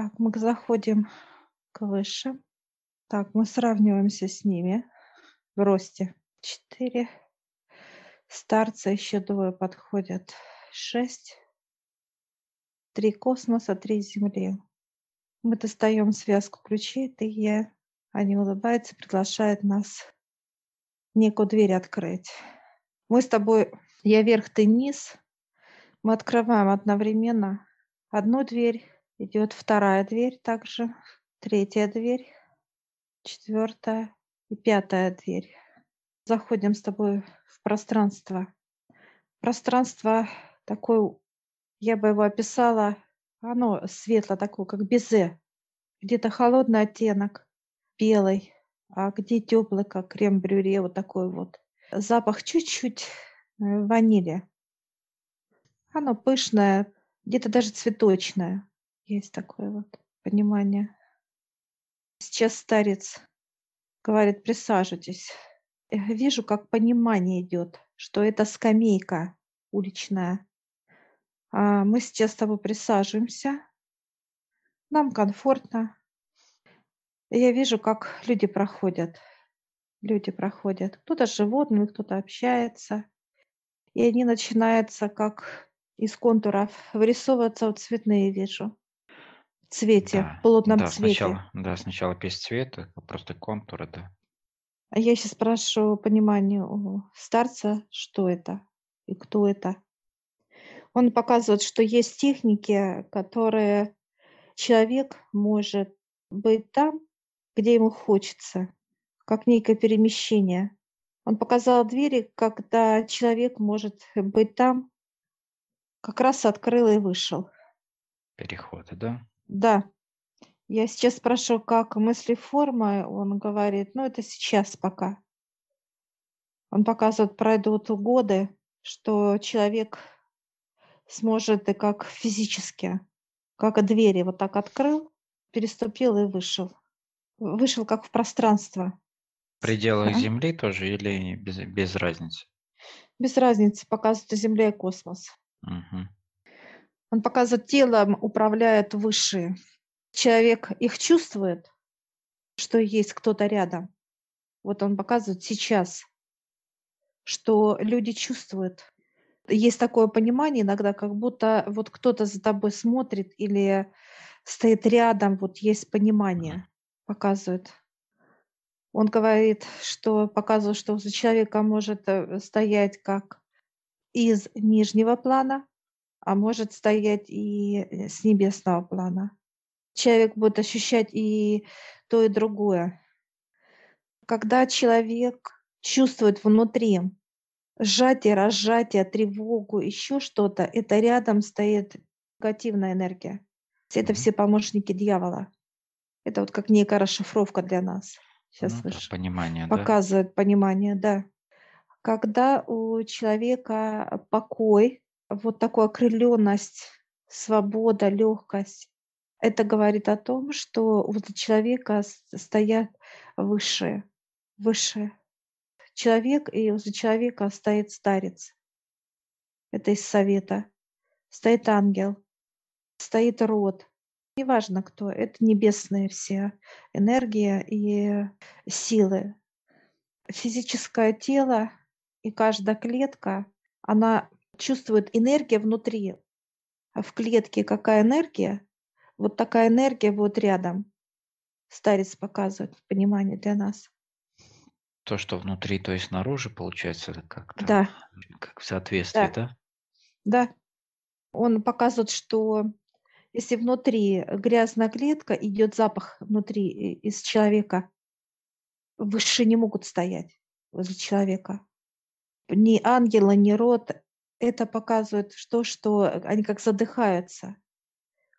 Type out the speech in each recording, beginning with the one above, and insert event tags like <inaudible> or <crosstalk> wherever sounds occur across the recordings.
Так, мы заходим к выше. Так, мы сравниваемся с ними в росте. Четыре. Старца еще двое подходят. Шесть. Три космоса, три Земли. Мы достаем связку ключей, ты я. Они улыбаются, приглашают нас некую дверь открыть. Мы с тобой, я вверх, ты низ. Мы открываем одновременно одну дверь, идет вторая дверь также, третья дверь, четвертая и пятая дверь. Заходим с тобой в пространство. Пространство такое, я бы его описала, оно светло такое, как безе. Где-то холодный оттенок, белый, а где теплый, как крем-брюре, вот такой вот. Запах чуть-чуть э, ванили. Оно пышное, где-то даже цветочное. Есть такое вот понимание. Сейчас старец говорит, присаживайтесь. Я вижу, как понимание идет, что это скамейка уличная. А мы сейчас с тобой присаживаемся. Нам комфортно. Я вижу, как люди проходят. Люди проходят. Кто-то с животными, кто-то общается. И они начинаются как из контуров вырисовываться вот цветные вижу. Цвете, Да, плотном да, цвете. сначала, да, сначала без цвета, просто контуры, да. А я сейчас спрашиваю понимание у старца, что это и кто это. Он показывает, что есть техники, которые человек может быть там, где ему хочется, как некое перемещение. Он показал двери, когда человек может быть там, как раз открыл и вышел. Переходы, да? Да, я сейчас спрашиваю, как мысли формы, он говорит, ну это сейчас пока. Он показывает, пройдут годы, что человек сможет и как физически, как двери вот так открыл, переступил и вышел. Вышел как в пространство. В пределах А? Земли тоже или без, без разницы? Без разницы, показывает и Земля и космос. Мгм. Он показывает, телом управляет высшие. Человек их чувствует, что есть кто-то рядом. Вот он показывает сейчас, что люди чувствуют. Есть такое понимание иногда, как будто вот кто-то за тобой смотрит или стоит рядом, вот есть понимание, показывает. Он говорит, что показывает, что за человека может э, стоять как из нижнего плана, а может стоять и э, с небесного плана. Человек будет ощущать и то, и другое. Когда человек чувствует внутри сжатие, разжатие, тревогу, еще что-то, это рядом стоит негативная энергия. Это все помощники дьявола. Это вот как некая расшифровка для нас. Сейчас Ну да, понимание, да. показывает понимание, да. Когда у человека покой, вот такая окрыленность, свобода, легкость, это говорит о том, что у человека стоят высшие, высшие. Человек, и возле человека стоит старец. Это из совета. Стоит ангел, стоит род. Неважно кто, это небесные все энергии и силы физическое тело и каждая клетка, она чувствует энергию внутри. А в клетке какая энергия, вот такая энергия будет рядом. Старец показывает понимание для нас. То, что внутри, то есть снаружи, получается, как-то Да, как в соответствии, да, да? да. Он показывает, что если внутри грязная клетка, идет запах внутри и- из человека, выше не могут стоять возле человека. Ни ангела, ни род. Это показывает что, что они как задыхаются.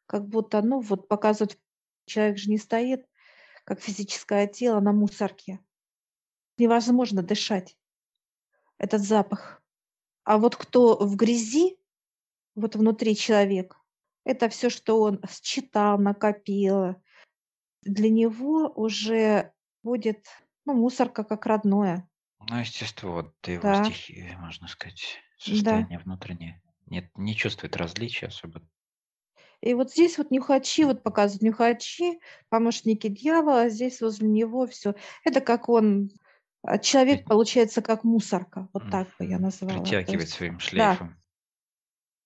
Как будто, ну вот показывают, человек же не стоит, как физическое тело на мусорке. Невозможно дышать. Этот запах. А вот кто в грязи, вот внутри человек, это все, что он считал, накопил. Для него уже будет, ну, мусорка как родное. Ну, естественно, вот его Да, стихии, можно сказать, да. состояние внутреннее. Нет, не чувствует различия особо. И вот здесь вот нюхачи, вот показывают нюхачи, помощники дьявола, а здесь возле него все. Это как он, а, человек получается как мусорка, вот так бы я назвала. Притягивает есть, своим шлейфом.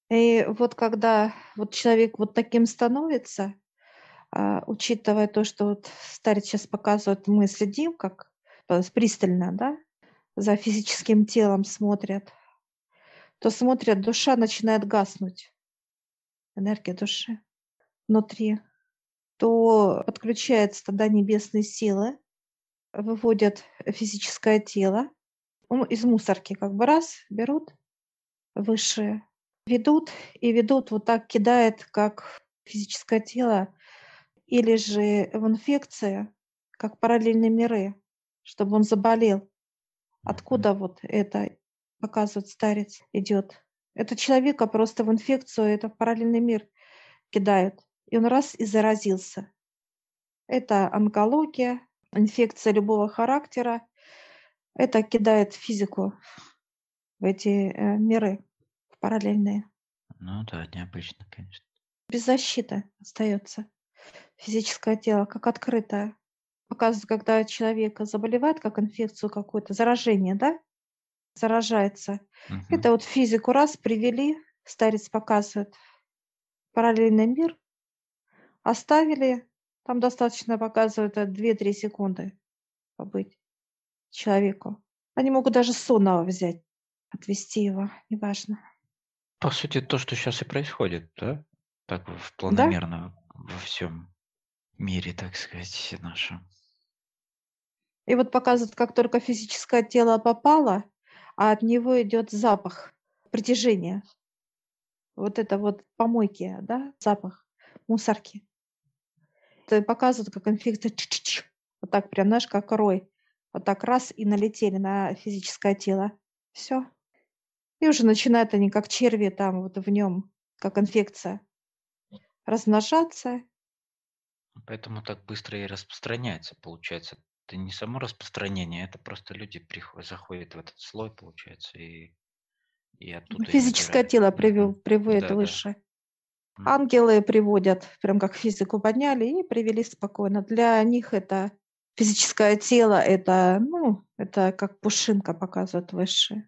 Да. И вот когда вот человек вот таким становится, а, учитывая то, что вот старец сейчас показывает, мы следим как пристально, да, за физическим телом смотрят, то смотрят, душа начинает гаснуть, энергия души внутри, то подключается тогда небесные силы, выводят физическое тело, ну, из мусорки как бы раз берут высшие, ведут и ведут вот так, кидает, как физическое тело, или же в инфекции, как параллельные миры, чтобы он заболел. Откуда вот это, показывает старец, идет? Это человека просто в инфекцию, это в параллельный мир кидают. И он раз и заразился. Это онкология, инфекция любого характера. Это кидает физику в эти э, миры, параллельные. Ну да, необычно, конечно. Без защиты остается физическое тело, как открытое показывает, когда человек заболевает, как инфекцию какую-то, заражение, да, заражается. Угу. Это вот физику раз привели, старец показывает параллельный мир, оставили, там достаточно показывают 2-3 секунды побыть человеку. Они могут даже сонного взять, отвести его, неважно. По сути, то, что сейчас и происходит, да? Так планомерно да? во всем мире, так сказать, нашем. И вот показывают, как только физическое тело попало, а от него идет запах притяжения. Вот это вот помойки, да, запах мусорки. Это показывают, как инфекция вот так прям, знаешь, как рой. Вот так раз и налетели на физическое тело. Все. И уже начинают они, как черви там вот в нем, как инфекция, размножаться. Поэтому так быстро и распространяется, получается, это не само распространение, это просто люди приходят, заходят в этот слой, получается, и, и оттуда Физическое тело привел, приводит Да, выше. Ангелы приводят, прям как физику подняли и привели спокойно. Для них это физическое тело, это, ну, это как пушинка показывает выше.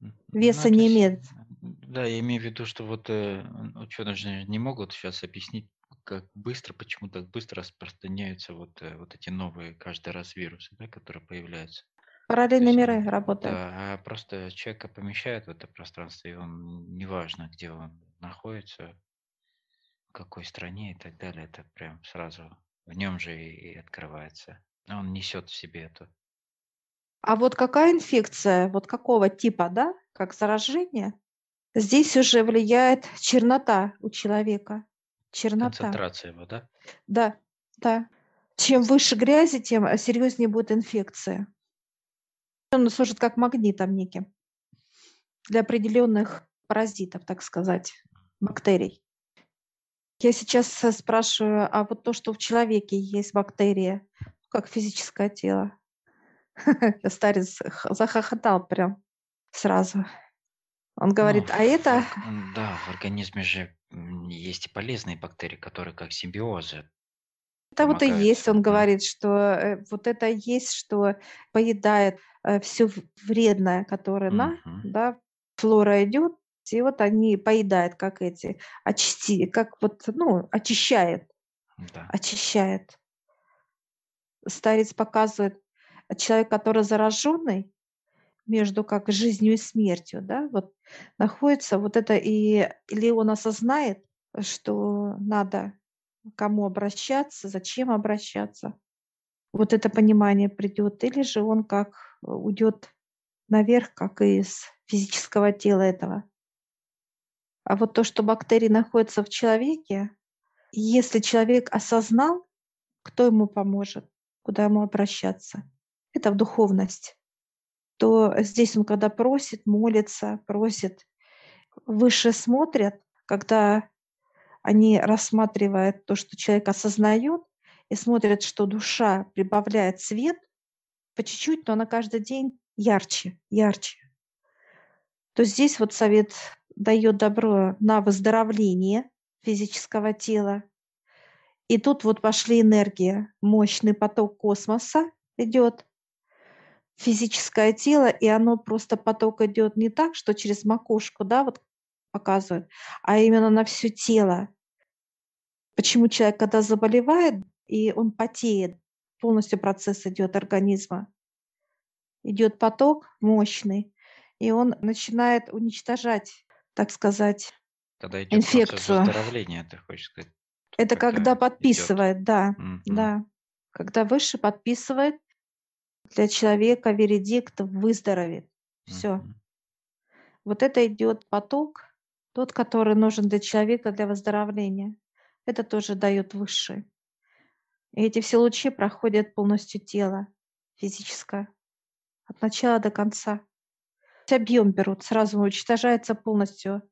Ну, Веса не имеет. Да, я имею в виду, что вот э, ученые не могут сейчас объяснить как быстро, почему так быстро распространяются вот, э, вот эти новые каждый раз вирусы, да, которые появляются. Параллельные есть, миры работают. Да, а просто человека помещают в это пространство, и он, неважно, где он находится, в какой стране и так далее, это прям сразу в нем же и, и открывается. Он несет в себе это. А вот какая инфекция, вот какого типа, да, как заражение, здесь уже влияет чернота у человека. Чернота. Концентрация его, да? Да, да. Чем выше грязи, тем э, серьезнее будет инфекция. Он служит как магнитом неким для определенных паразитов, так сказать, бактерий. Я сейчас э, спрашиваю, а вот то, что в человеке есть бактерия, как физическое тело. <laughs> Старец захохотал прям сразу. Он говорит, ну, а это... Да, в организме же есть и полезные бактерии, которые как симбиозы Это вот и есть, он говорит, что э, вот это есть, что поедает э, все вредное, которое на, да, флора идет, и вот они поедают, как эти, очисти, как вот, ну, очищает, Да. очищает. Старец показывает, человек, который зараженный, между как жизнью и смертью, да, вот находится вот это и или он осознает, что надо кому обращаться, зачем обращаться, вот это понимание придет, или же он как уйдет наверх, как из физического тела этого. А вот то, что бактерии находятся в человеке, если человек осознал, кто ему поможет, куда ему обращаться, это в духовность то здесь он, когда просит, молится, просит, выше смотрят, когда они рассматривают то, что человек осознает, и смотрят, что душа прибавляет свет по чуть-чуть, но она каждый день ярче, ярче. То здесь вот совет дает добро на выздоровление физического тела. И тут вот пошли энергии, мощный поток космоса идет, физическое тело, и оно просто поток идет не так, что через макушку, да, вот показывает, а именно на все тело. Почему человек, когда заболевает, и он потеет, полностью процесс идет организма, идет поток мощный, и он начинает уничтожать, так сказать, Когда идет инфекцию. выздоровления, ты хочешь сказать, Это когда когда идет. подписывает, да, Мгм. да. Когда выше подписывает для человека вердикт выздоровеет. Все. Мгм. Вот это идет поток, тот, который нужен для человека для выздоровления. Это тоже дает высший. И эти все лучи проходят полностью тело физическое, от начала до конца. Объем берут, сразу уничтожается полностью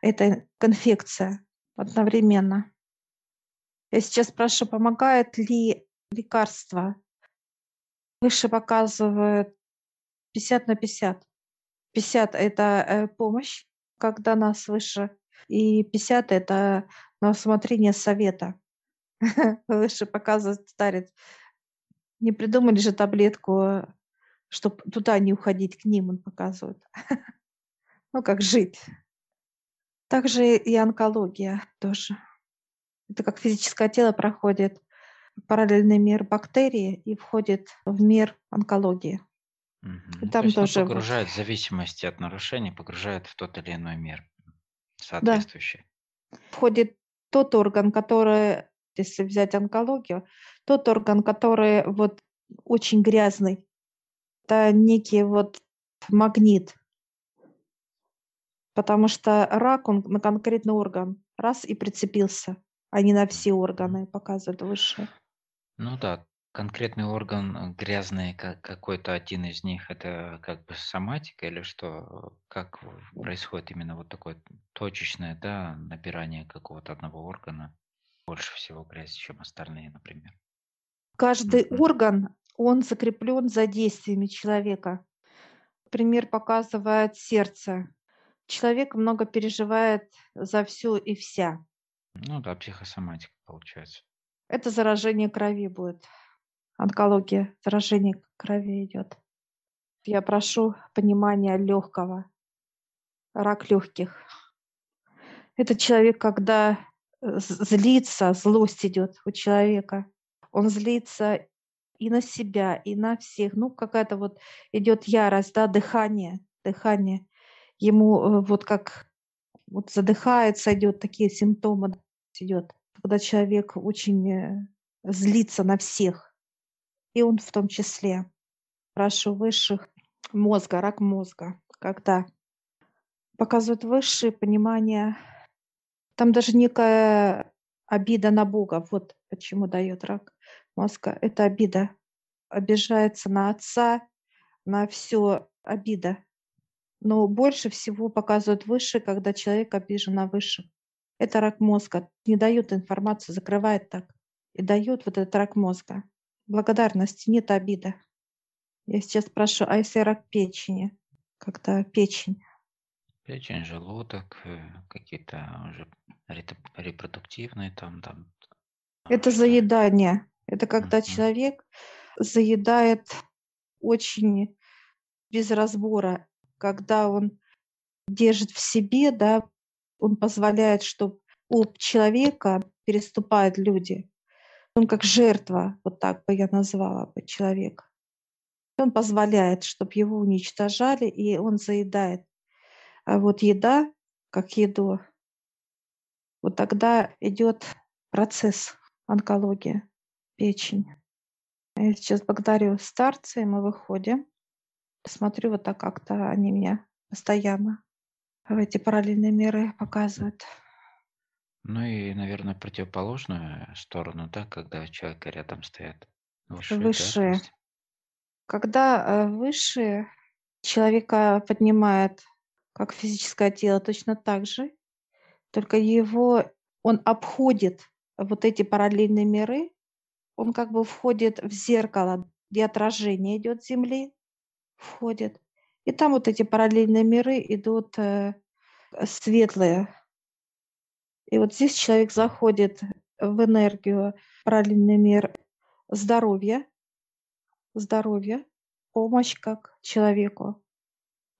эта конфекция одновременно. Я сейчас спрашиваю, помогает ли лекарство? Выше показывает 50 на 50. 50 – это э, помощь, когда нас выше, и 50 – это на усмотрение совета. <laughs> Выше показывает старец. Не придумали же таблетку, чтобы туда не уходить, к ним он показывает. <laughs> Ну, как жить. Также и онкология тоже. Это как физическое тело проходит параллельный мир бактерии и входит в мир онкологии. И Ну, То там есть, тоже погружает в зависимости от нарушений, погружает в тот или иной мир да, соответствующий. входит тот орган, который, если взять онкологию, тот орган, который вот очень грязный. Это некий вот магнит, потому что рак, он на конкретный орган раз и прицепился, а не на все органы, показывает выше. Ну да, конкретный орган э, грязный, ка- какой-то один из них, это как бы соматика или что? Как в- происходит именно вот такое точечное, да, набирание какого-то одного органа? Больше всего грязи, чем остальные, например. Каждый Мгм. орган, он закреплен за действиями человека. Пример показывает сердце. Человек много переживает за все и вся. Ну да, психосоматика получается. Это заражение крови будет. Онкология, заражение крови идет. Я прошу понимания легкого. Рак легких. Это человек, когда э, злится, злость идет у человека. Он злится и на себя, и на всех. Ну, какая-то вот идет ярость, да, дыхание, дыхание. Ему э, вот как вот задыхается, идет такие симптомы идет, когда человек очень э, злится на всех, и он в том числе. Прошу высших мозга, рак мозга, когда показывают высшее понимание, там даже некая обида на Бога, вот почему дает рак мозга, это обида, обижается на отца, на все обида. Но больше всего показывают выше, когда человек обижен на высших. Это рак мозга. Не дают информацию, закрывает так. И дает вот этот рак мозга. Благодарности, нет обиды. Я сейчас прошу, а если рак печени? Когда печень? Печень, желудок, э, какие-то уже репродуктивные там, там, а, Это заедание. Это когда Мгм. человек заедает очень без разбора, когда он держит в себе, да, он позволяет, чтобы у человека переступают люди. Он как жертва, вот так бы я назвала бы человека. Он позволяет, чтобы его уничтожали, и он заедает. А вот еда, как еду, вот тогда идет процесс онкологии, печень. Я сейчас благодарю старца, мы выходим. Смотрю, вот так как-то они меня постоянно в эти параллельные миры показывают. Ну и, наверное, противоположную сторону, да, когда у человека рядом стоят высшие, да, Высшие. есть. Когда э, высшие человека поднимает как физическое тело, точно так же, только его он обходит вот эти параллельные миры, он как бы входит в зеркало, где отражение идет Земли, входит. И там вот эти параллельные миры идут э, светлые, И вот здесь человек заходит в энергию, параллельный мир здоровья, здоровья, помощь как человеку.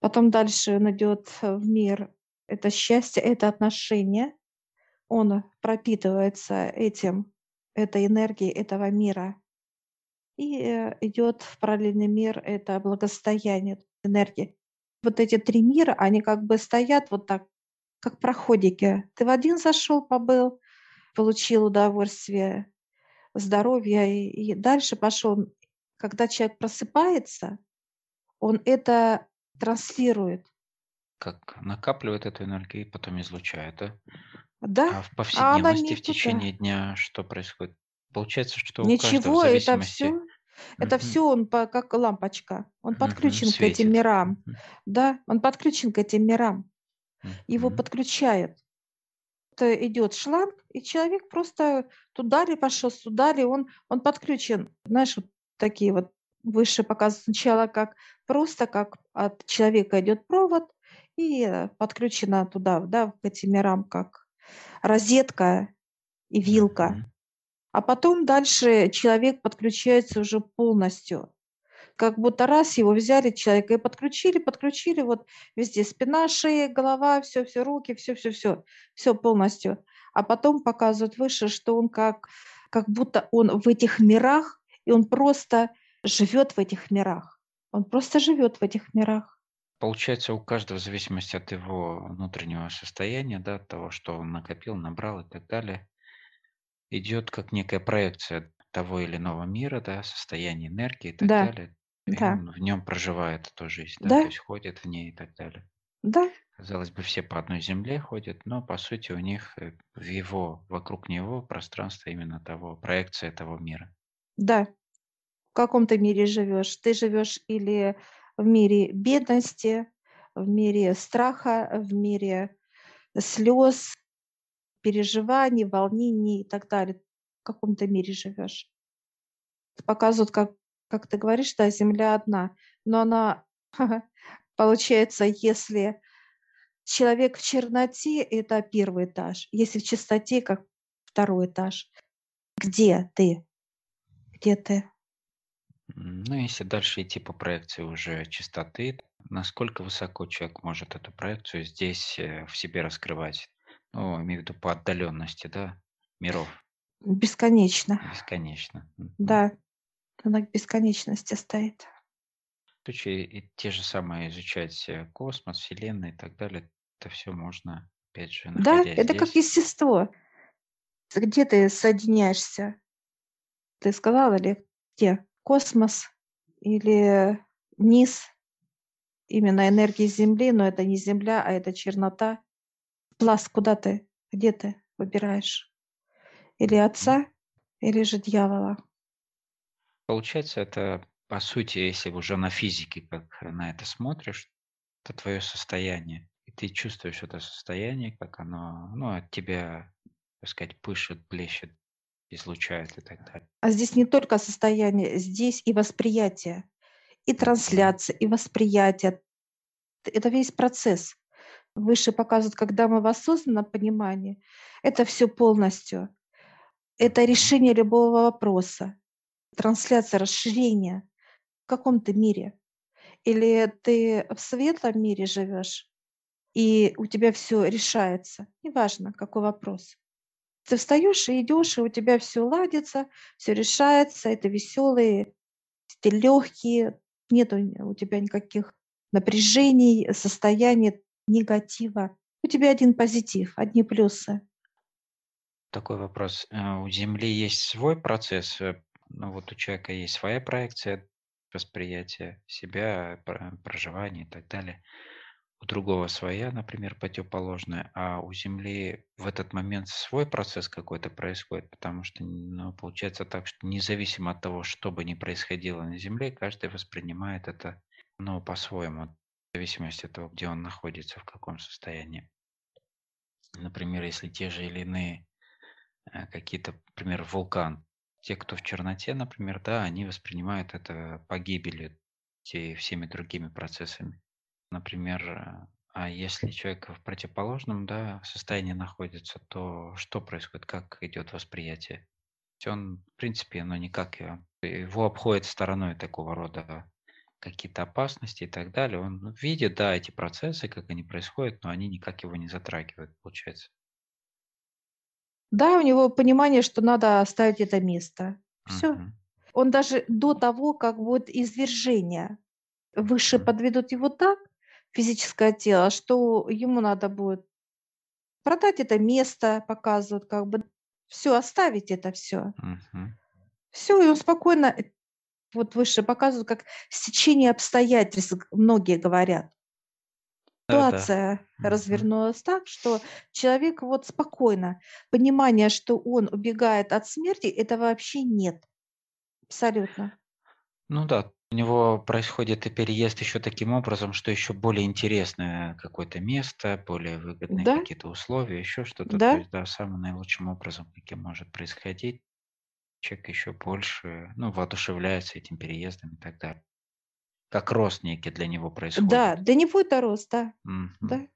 Потом дальше он идет в мир, это счастье, это отношение. Он пропитывается этим, этой энергией этого мира. И э, идет в параллельный мир, это благосостояние, энергии. Вот эти три мира, они как бы стоят вот так, как проходики. Ты в один зашел, побыл, получил удовольствие, здоровье, и, и дальше пошел. Когда человек просыпается, он это транслирует. Как накапливает эту энергию и потом излучает, да? Да, А в а повседневности в никуда. течение дня что происходит? Получается, что у каждого в Ничего, это зависимости... все, это все он по, как лампочка. Он подключен к этим мирам. Да, он подключен к этим мирам. Его подключают. Идет шланг, и человек просто туда ли пошел, сюда ли, он, он подключен. Знаешь, вот такие вот выше показывают сначала как просто как от человека идет провод и э, подключена туда, да, к этим мирам как розетка и вилка. А потом дальше человек подключается уже полностью. Как будто раз его взяли человека и подключили, подключили вот везде спина, шея, голова, все, все руки, все, все, все, все полностью. А потом показывают выше, что он как, как будто он в этих мирах, и он просто живет в этих мирах. Он просто живет в этих мирах. Получается, у каждого в зависимости от его внутреннего состояния, да, от того, что он накопил, набрал и так далее, идет как некая проекция того или иного мира, да, состояния энергии и так Да, далее. И да, он в нем проживает эту жизнь, да, то да, есть ходит в ней и так далее. да, Казалось бы, все по одной земле ходят, но по сути у них э, в его, вокруг него пространство именно того, проекция того мира. да. В каком ты мире живешь? Ты живешь или в мире бедности, в мире страха, в мире слез, переживаний, волнений и так далее. В каком ты мире живешь? Показывают, как, как ты говоришь, да, Земля одна, но она, <laughs> получается, если человек в черноте, это первый этаж, если в чистоте, как второй этаж. Где ты? Где ты? Ну, если дальше идти по проекции уже чистоты, насколько высоко человек может эту проекцию здесь э, в себе раскрывать? Ну, имею в виду по отдаленности, да, миров, Бесконечно. бесконечно. Да, она к бесконечности стоит. Случае и те же самые изучать э, космос, Вселенную и так далее, это все можно, опять же, Да, это как здесь. естество. Где ты соединяешься? Ты сказала ли, где? Космос или низ? Именно энергии Земли, но это не Земля, а это чернота. Пласт, куда ты? Где ты выбираешь? Или отца, или же дьявола? Получается, это, по сути, если уже на физике как на это смотришь, это твое состояние. И ты чувствуешь это состояние, как оно ну, от тебя, так сказать, пышет, блещет, излучает и так далее. А здесь не только состояние, здесь и восприятие, и трансляция, и восприятие. Это весь процесс. Выше показывают, когда мы в осознанном понимании, это все полностью. Это решение любого вопроса, трансляция, расширение в каком-то мире. Или ты в светлом мире живешь, и у тебя все решается. Неважно, какой вопрос. Ты встаешь и идешь, и у тебя все ладится, все решается, это веселые, ты легкий, нет у тебя никаких напряжений, состояний, негатива. У тебя один позитив, одни плюсы. Такой вопрос. Э, У Земли есть свой процесс, э, ну вот у человека есть своя проекция восприятия себя, про- проживания и так далее. У другого своя, например, противоположная, а у Земли в этот момент свой процесс какой-то происходит, потому что, ну, получается так, что независимо от того, что бы ни происходило на Земле, каждый воспринимает это, ну, по-своему, зависимости от того, где он находится, в каком состоянии. Например, если те же или иные э, какие-то, например, вулкан. Те, кто в черноте, например, да, они воспринимают это погибелью те, всеми другими процессами. Например, э, А если человек в противоположном, да, состоянии находится, то что происходит? Как идет восприятие? Он, в принципе, оно никак его, его обходит стороной такого рода какие-то опасности и так далее. Он видит, да, эти процессы, как они происходят, но они никак его не затрагивают, получается. Да, у него понимание, что надо оставить это место. Все. Мгм. Он даже до того, как будет извержение, выше Мгм. подведут его так, физическое тело, что ему надо будет продать это место, показывают, как бы все, оставить это все. Мгм. Все, и он спокойно, вот выше показывают, как стечение обстоятельств, многие говорят. Ситуация Мгм. развернулась так, что человек вот спокойно, понимание, что он убегает от смерти, это вообще нет. Абсолютно. Ну да, у него происходит и переезд еще таким образом, что еще более интересное какое-то место, более выгодные Да, какие-то условия, еще что-то. То да, есть, да, самым наилучшим образом, каким может происходить. Человек еще больше, ну, воодушевляется этим переездом и так далее. Как рост некий для него да, происходит. для него это рост, да, Мгм. да.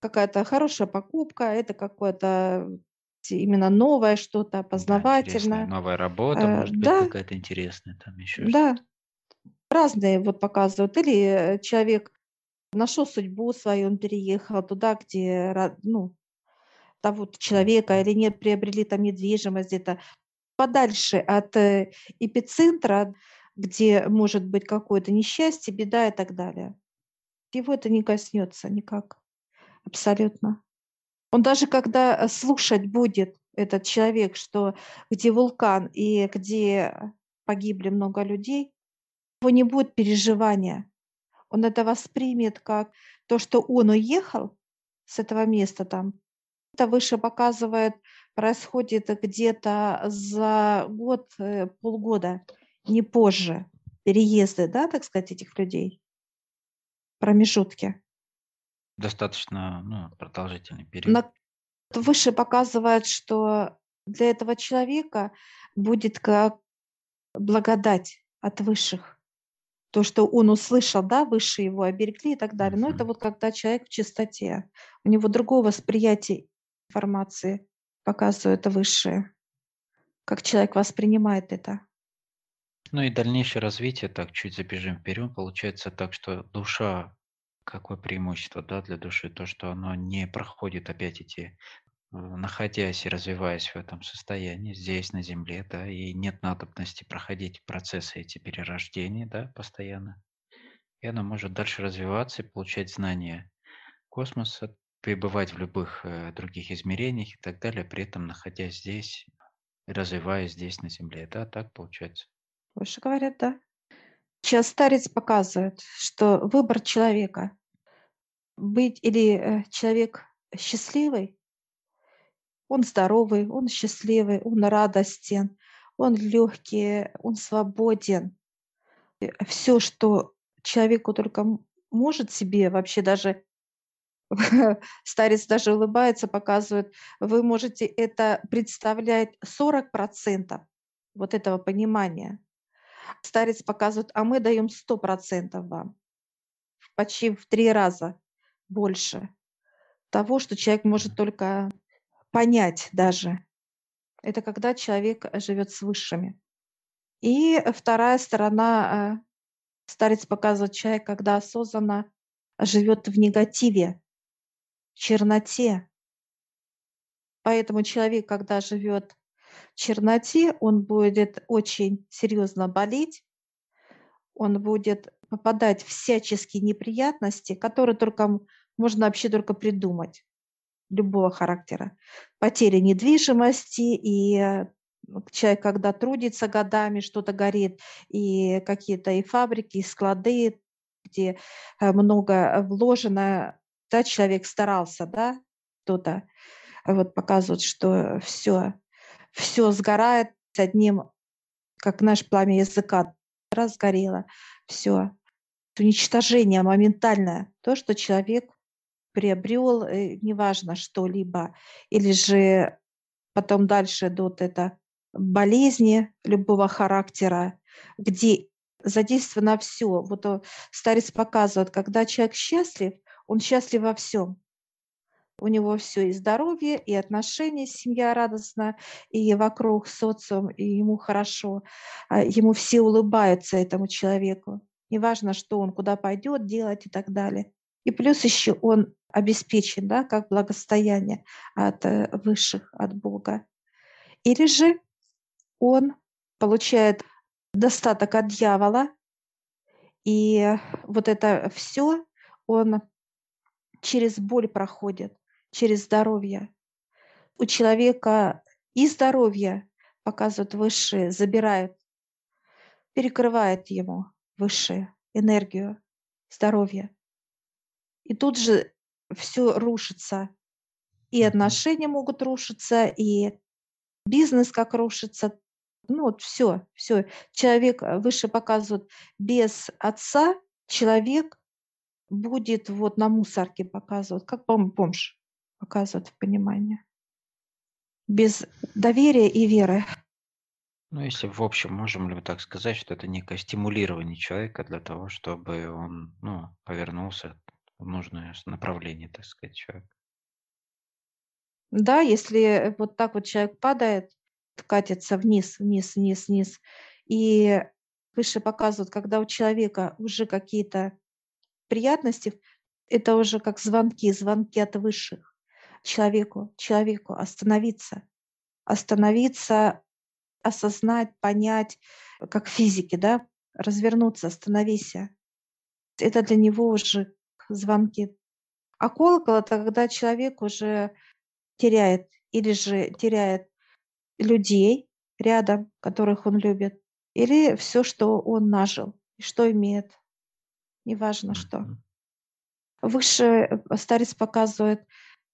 Какая-то хорошая покупка, это какое-то именно новое что-то, Да, познавательное. новая работа, Э, может быть, Да, какая-то интересная, там еще да, разные вот показывают. Или э, человек нашел судьбу свою, он переехал туда, где, ну, того человека, или не приобрели там недвижимость где-то подальше от э, эпицентра, где может быть какое-то несчастье, беда и так далее. Его это не коснется никак, абсолютно. Он даже когда э, слушать будет этот человек, что где вулкан и где погибли много людей, у него не будет переживания. Он это воспримет как то, что он уехал с этого места там. Это выше показывает, происходит где-то за год, э, полгода, не позже. Переезды, да, так сказать, этих людей, промежутки. Достаточно ну, продолжительный период. На выше показывает, что для этого человека будет как благодать от высших. То, что он услышал, да, высшие его оберегли и так далее. Но это вот когда человек в чистоте, у него другое восприятие информации показывает это высшее, как человек воспринимает это. Ну и дальнейшее развитие, так чуть забежим вперед, получается так, что душа, какое преимущество да, для души, то, что оно не проходит опять эти, э, находясь и развиваясь в этом состоянии, здесь, на Земле, да, и нет надобности проходить процессы эти перерождения, да, постоянно. И оно может дальше развиваться и получать знания космоса, пребывать в любых э, других измерениях и так далее, при этом находясь здесь, развиваясь здесь, на Земле, да, так получается. Выше говорят, да. Сейчас старец показывает, что выбор человека быть или э, человек счастливый, он здоровый, он счастливый, он радостен, он легкий, он свободен. Все, что человеку только может себе вообще даже <laughs> старец даже улыбается, показывает, вы можете это представлять 40% вот этого понимания. Старец показывает, а мы даем 100% вам, почти в три раза больше того, что человек может только понять даже. Это когда человек живет с высшими. И вторая сторона, э, старец показывает человек, когда осознанно живет в негативе, черноте. Поэтому человек, когда живет в черноте, он будет очень серьезно болеть, он будет попадать в всяческие неприятности, которые только можно вообще только придумать, любого характера. Потеря недвижимости, и э, ну, человек, когда трудится годами, что-то горит, и какие-то и фабрики, и склады, где э, много вложено, да, человек старался, да, кто-то, вот показывают, что все, все сгорает с одним, как наш пламя языка, раз сгорело, все. Уничтожение моментальное, то, что человек приобрел, э, неважно что-либо, или же потом дальше идут это болезни любого характера, где задействовано все. Вот э, старец показывает, когда человек счастлив, Он счастлив во всем. У него все и здоровье, и отношения, семья радостна, и вокруг социум, и ему хорошо. А ему все улыбаются этому человеку. Неважно, что он куда пойдет делать и так далее. И плюс еще он обеспечен, да, как благостояние от э, высших, от Бога. Или же он получает достаток от дьявола, и вот это все он через боль проходит, через здоровье. У человека и здоровье показывают высшие, забирают, перекрывает ему высшие энергию, здоровье. И тут же все рушится. И отношения могут рушиться, и бизнес как рушится. Ну вот все, все. Человек э, выше показывает, без отца человек будет вот на мусорке показывать, как бомж показывает в понимании. Без доверия и веры. Ну, если в общем, можем ли мы так сказать, что это некое стимулирование человека для того, чтобы он ну, повернулся в нужное направление, так сказать, человек. Да, если вот так вот человек падает, катится вниз, вниз, вниз, вниз, и выше показывают, когда у человека уже какие-то приятности, это уже как звонки, звонки от высших человеку, человеку остановиться, остановиться, осознать, понять, как физики, да, развернуться, остановись. Это для него уже звонки. А колокол это когда человек уже теряет или же теряет людей рядом, которых он любит, или все, что он нажил, и что имеет, неважно что. Выше э, старец показывает,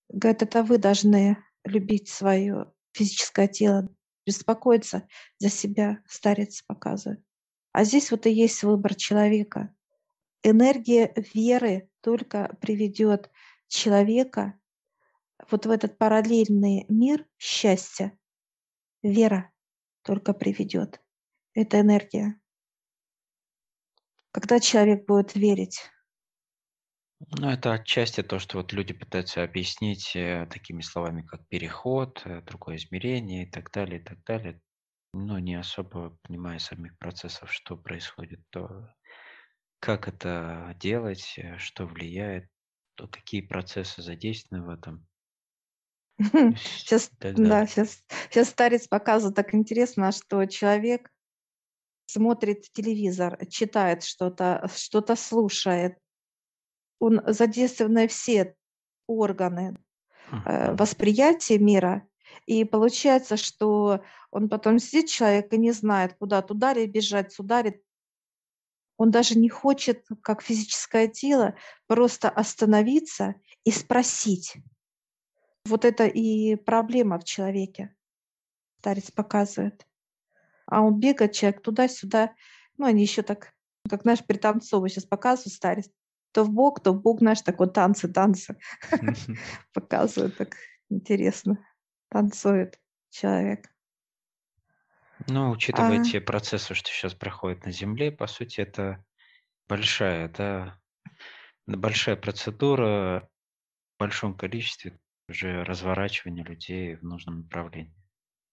говорит, это вы должны любить свое физическое тело, беспокоиться за себя, старец показывает. А здесь вот и есть выбор человека. Энергия веры только приведет человека вот в этот параллельный мир счастья. Вера только приведет. Это энергия. Когда человек будет верить. Ну, это отчасти то, что вот люди пытаются объяснить э, такими словами, как переход, э, другое измерение и так далее, и так далее. Но не особо понимая самих процессов, что происходит, то как это делать, э, что влияет, то какие процессы задействованы в этом. <laughs> Сейчас, да, сейчас, сейчас старец показывает так интересно, что человек смотрит телевизор, читает что-то, что-то слушает. Он задействованы все органы э, восприятия мира. И получается, что он потом сидит, человек, и не знает, куда туда ли бежать, сюда ли. Он даже не хочет, как физическое тело, просто остановиться и спросить. Вот это и проблема в человеке, старец показывает. А он бегает, человек туда-сюда. Ну, они еще так, как наш пританцовывают, сейчас показывают старец. То в бок, то в бок, знаешь, такой танцы, танцы. <laughs> Показывают так интересно. Танцует человек. Ну, учитывая а... те процессы, что сейчас проходят на Земле, по сути, это большая, да, большая процедура в большом количестве уже разворачивание людей в нужном направлении.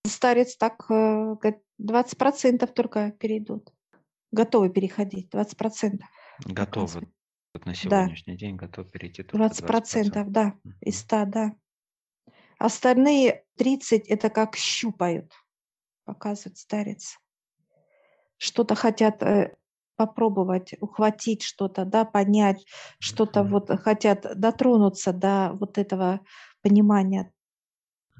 Старец так э, говорит, 20% только перейдут. Готовы переходить, 20%. Готовы. Вот на сегодняшний да. день готовы перейти только 20%, 20%. да, из 100, да. Остальные 30 это как щупают, показывает старец. Что-то хотят э, попробовать, ухватить что-то, да, понять, что-то вот хотят дотронуться до вот этого понимания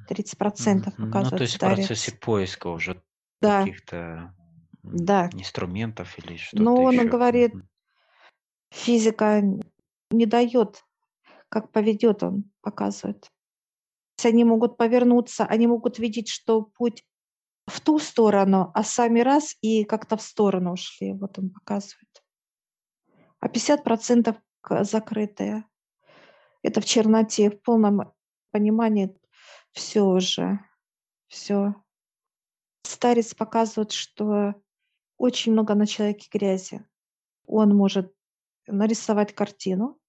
30% показывает Ну, то есть в процессе поиска уже да. каких-то да. инструментов или что-то Но он еще. говорит, физика не дает, как поведет он, показывает. Они могут повернуться, они могут видеть, что путь в ту сторону, а сами раз и как-то в сторону ушли. Вот он показывает. А 50% закрытые. Это в черноте, в полном понимании все уже, все. Старец показывает, что очень много на человеке грязи. Он может нарисовать картину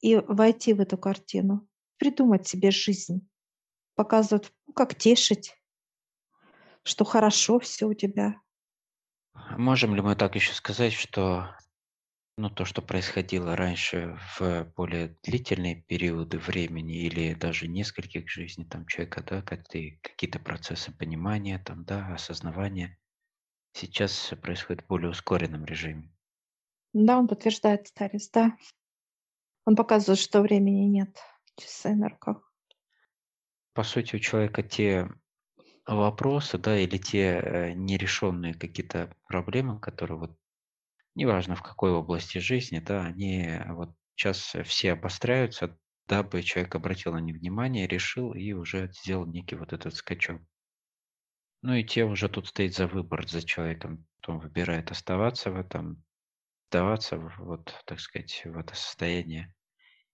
и войти в эту картину, придумать себе жизнь, показывать, ну, как тешить, что хорошо все у тебя. А можем ли мы так еще сказать, что ну, то, что происходило раньше в более длительные периоды времени или даже нескольких жизней там человека, да, какие-то процессы понимания, там, да, осознавания, сейчас происходит в более ускоренном режиме. Да, он подтверждает старец, да. Он показывает, что времени нет. Часы на руках. По сути, у человека те вопросы, да, или те э, нерешенные какие-то проблемы, которые вот неважно в какой области жизни, да, они вот сейчас все обостряются, дабы человек обратил на них внимание, решил и уже сделал некий вот этот скачок. Ну и те уже тут стоит за выбор за человеком. Он выбирает оставаться в этом, сдаваться вот, так сказать, в это состояние,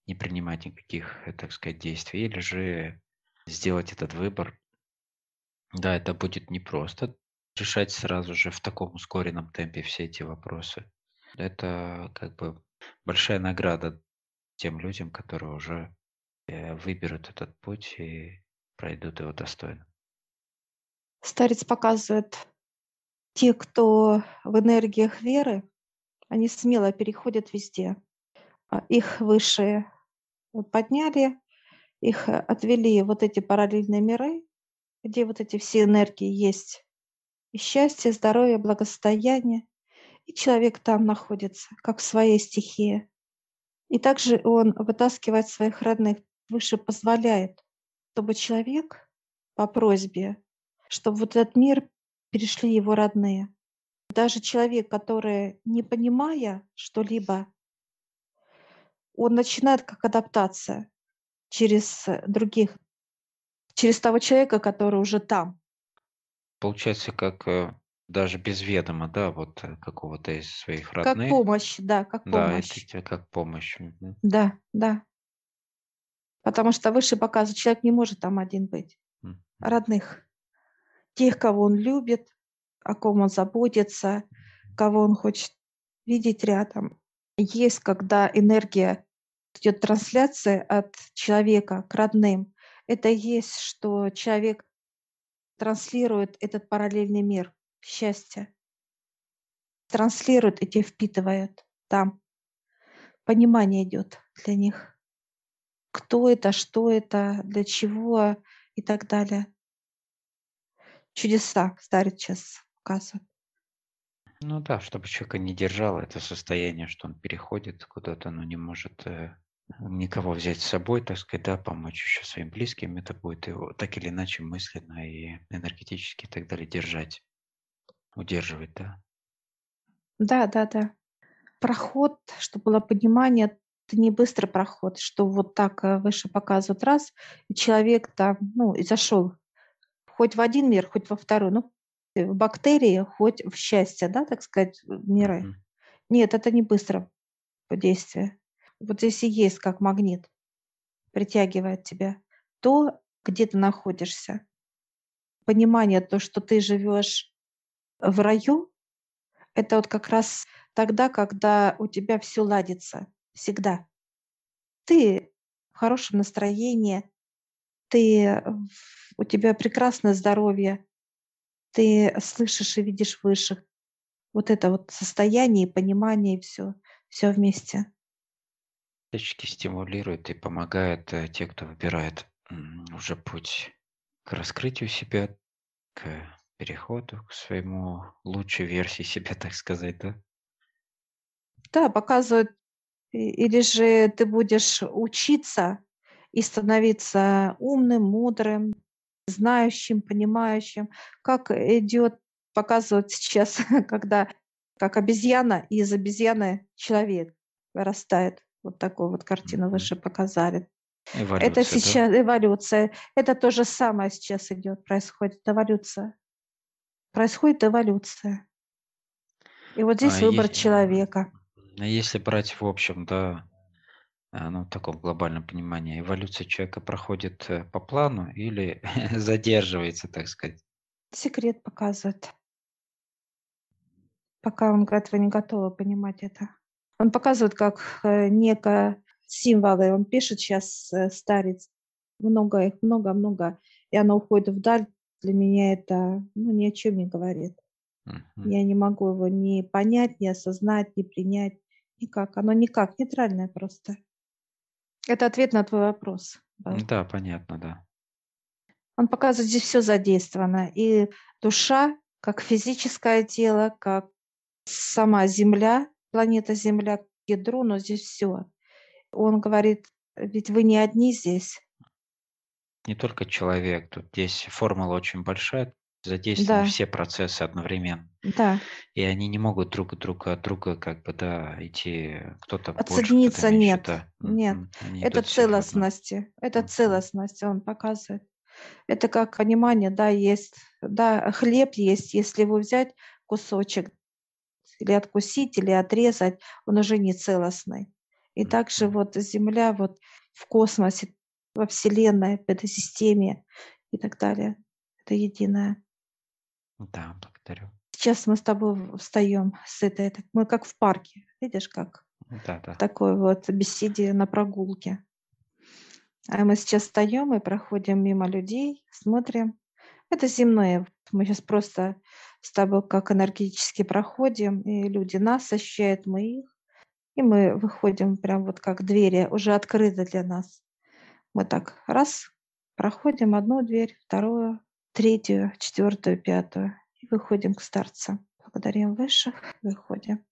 не принимать никаких, так сказать, действий, или же сделать этот выбор. Да, это будет непросто решать сразу же в таком ускоренном темпе все эти вопросы. Это как бы большая награда тем людям, которые уже э, выберут этот путь и пройдут его достойно. Старец показывает, те, кто в энергиях веры, они смело переходят везде. А их выше подняли, их отвели вот эти параллельные миры, где вот эти все энергии есть. И счастье, здоровье, благосостояние. И человек там находится, как в своей стихии. И также он вытаскивает своих родных, выше позволяет, чтобы человек по просьбе, чтобы вот этот мир перешли его родные. Даже человек, который, не понимая что-либо, он начинает как адаптация через других, через того человека, который уже там. Получается, как э, даже без ведома, да, вот э, какого-то из своих Как помощь, да, как Да, это помощь. тебе как помощь. Мгм. Да, да. Потому что выше показывает, человек не может там один быть. Родных. Тех, кого он любит, о ком он заботится, кого он хочет видеть рядом. Есть, когда энергия идет трансляция от человека к родным. Это есть, что человек транслирует этот параллельный мир счастья. Транслируют и те впитывают там. Понимание идет для них. Кто это, что это, для чего и так далее. Чудеса старец сейчас показывает. Ну да, чтобы человека не держало это состояние, что он переходит куда-то, но не может э, никого взять с собой, так сказать, да, помочь еще своим близким, это будет его так или иначе мысленно и энергетически и так далее держать удерживать, да? Да, да, да. Проход, чтобы было понимание, это не быстрый проход, что вот так э, выше показывают раз, и человек там, ну, и зашел хоть в один мир, хоть во второй, ну, э, в бактерии, хоть в счастье, да, так сказать, миры. Мгм. Нет, это не быстро действие. Вот здесь и есть как магнит, притягивает тебя. То, где ты находишься. Понимание, то, что ты живешь в раю, это вот как раз тогда, когда у тебя все ладится. Всегда. Ты в хорошем настроении, ты, у тебя прекрасное здоровье, ты слышишь и видишь высших. Вот это вот состояние, понимание и все, все вместе. Всячески стимулирует и помогает э, те, кто выбирает уже путь к раскрытию себя, к переходу к своему лучшей версии себя, <laughs> так сказать, да? Да, показывают, или же ты будешь учиться и становиться умным, мудрым, знающим, понимающим, как идет, показывают сейчас, <laughs> когда как обезьяна, из обезьяны человек вырастает. Вот такую вот картину выше показали. Эволюция, это сейчас да? эволюция. Это то же самое сейчас идет, происходит эволюция происходит эволюция. И вот здесь а выбор если, человека. А если брать в общем, да, а, ну, в таком глобальном понимании, эволюция человека проходит э, по плану или <laughs> задерживается, так сказать? Секрет показывает. Пока он говорит, вы не готовы понимать это. Он показывает как э, некое символы. Он пишет сейчас, э, старец, много их, много-много, и оно уходит вдаль. Для меня это ну, ни о чем не говорит. Мгм. Я не могу его ни понять, ни осознать, ни принять. Никак. Оно никак. Нейтральное просто. Это ответ на твой вопрос. был. Да, понятно, да. Он показывает, здесь все задействовано. И душа, как физическое тело, как сама Земля, планета Земля, к ядру, но здесь все. Он говорит, ведь вы не одни здесь. Не только человек, тут здесь формула очень большая, задействованы Да, все процессы одновременно. да. И они не могут друг от друга как бы, да, идти, кто-то больше, Отсоединиться меньше, нет. да. Нет. Они Это целостности. Это целостность он показывает. Это как понимание, да, есть, да, хлеб есть, если его взять кусочек или откусить, или отрезать, он уже не целостный. И также вот Земля вот в космосе, во Вселенной, в этой системе и так далее. Это единое. Да, благодарю. Сейчас мы с тобой встаем с этой, это- мы как в парке, видишь, как Да, да. в такой вот беседе на прогулке. А мы сейчас встаем и проходим мимо людей, смотрим. Это земное. Мы сейчас просто с тобой как энергетически проходим, и люди нас ощущают, мы их. И мы выходим прям вот как двери уже открыты для нас. Мы так раз, проходим одну дверь, вторую, третью, четвертую, пятую. И выходим к старцам. Благодарим высших, выходим.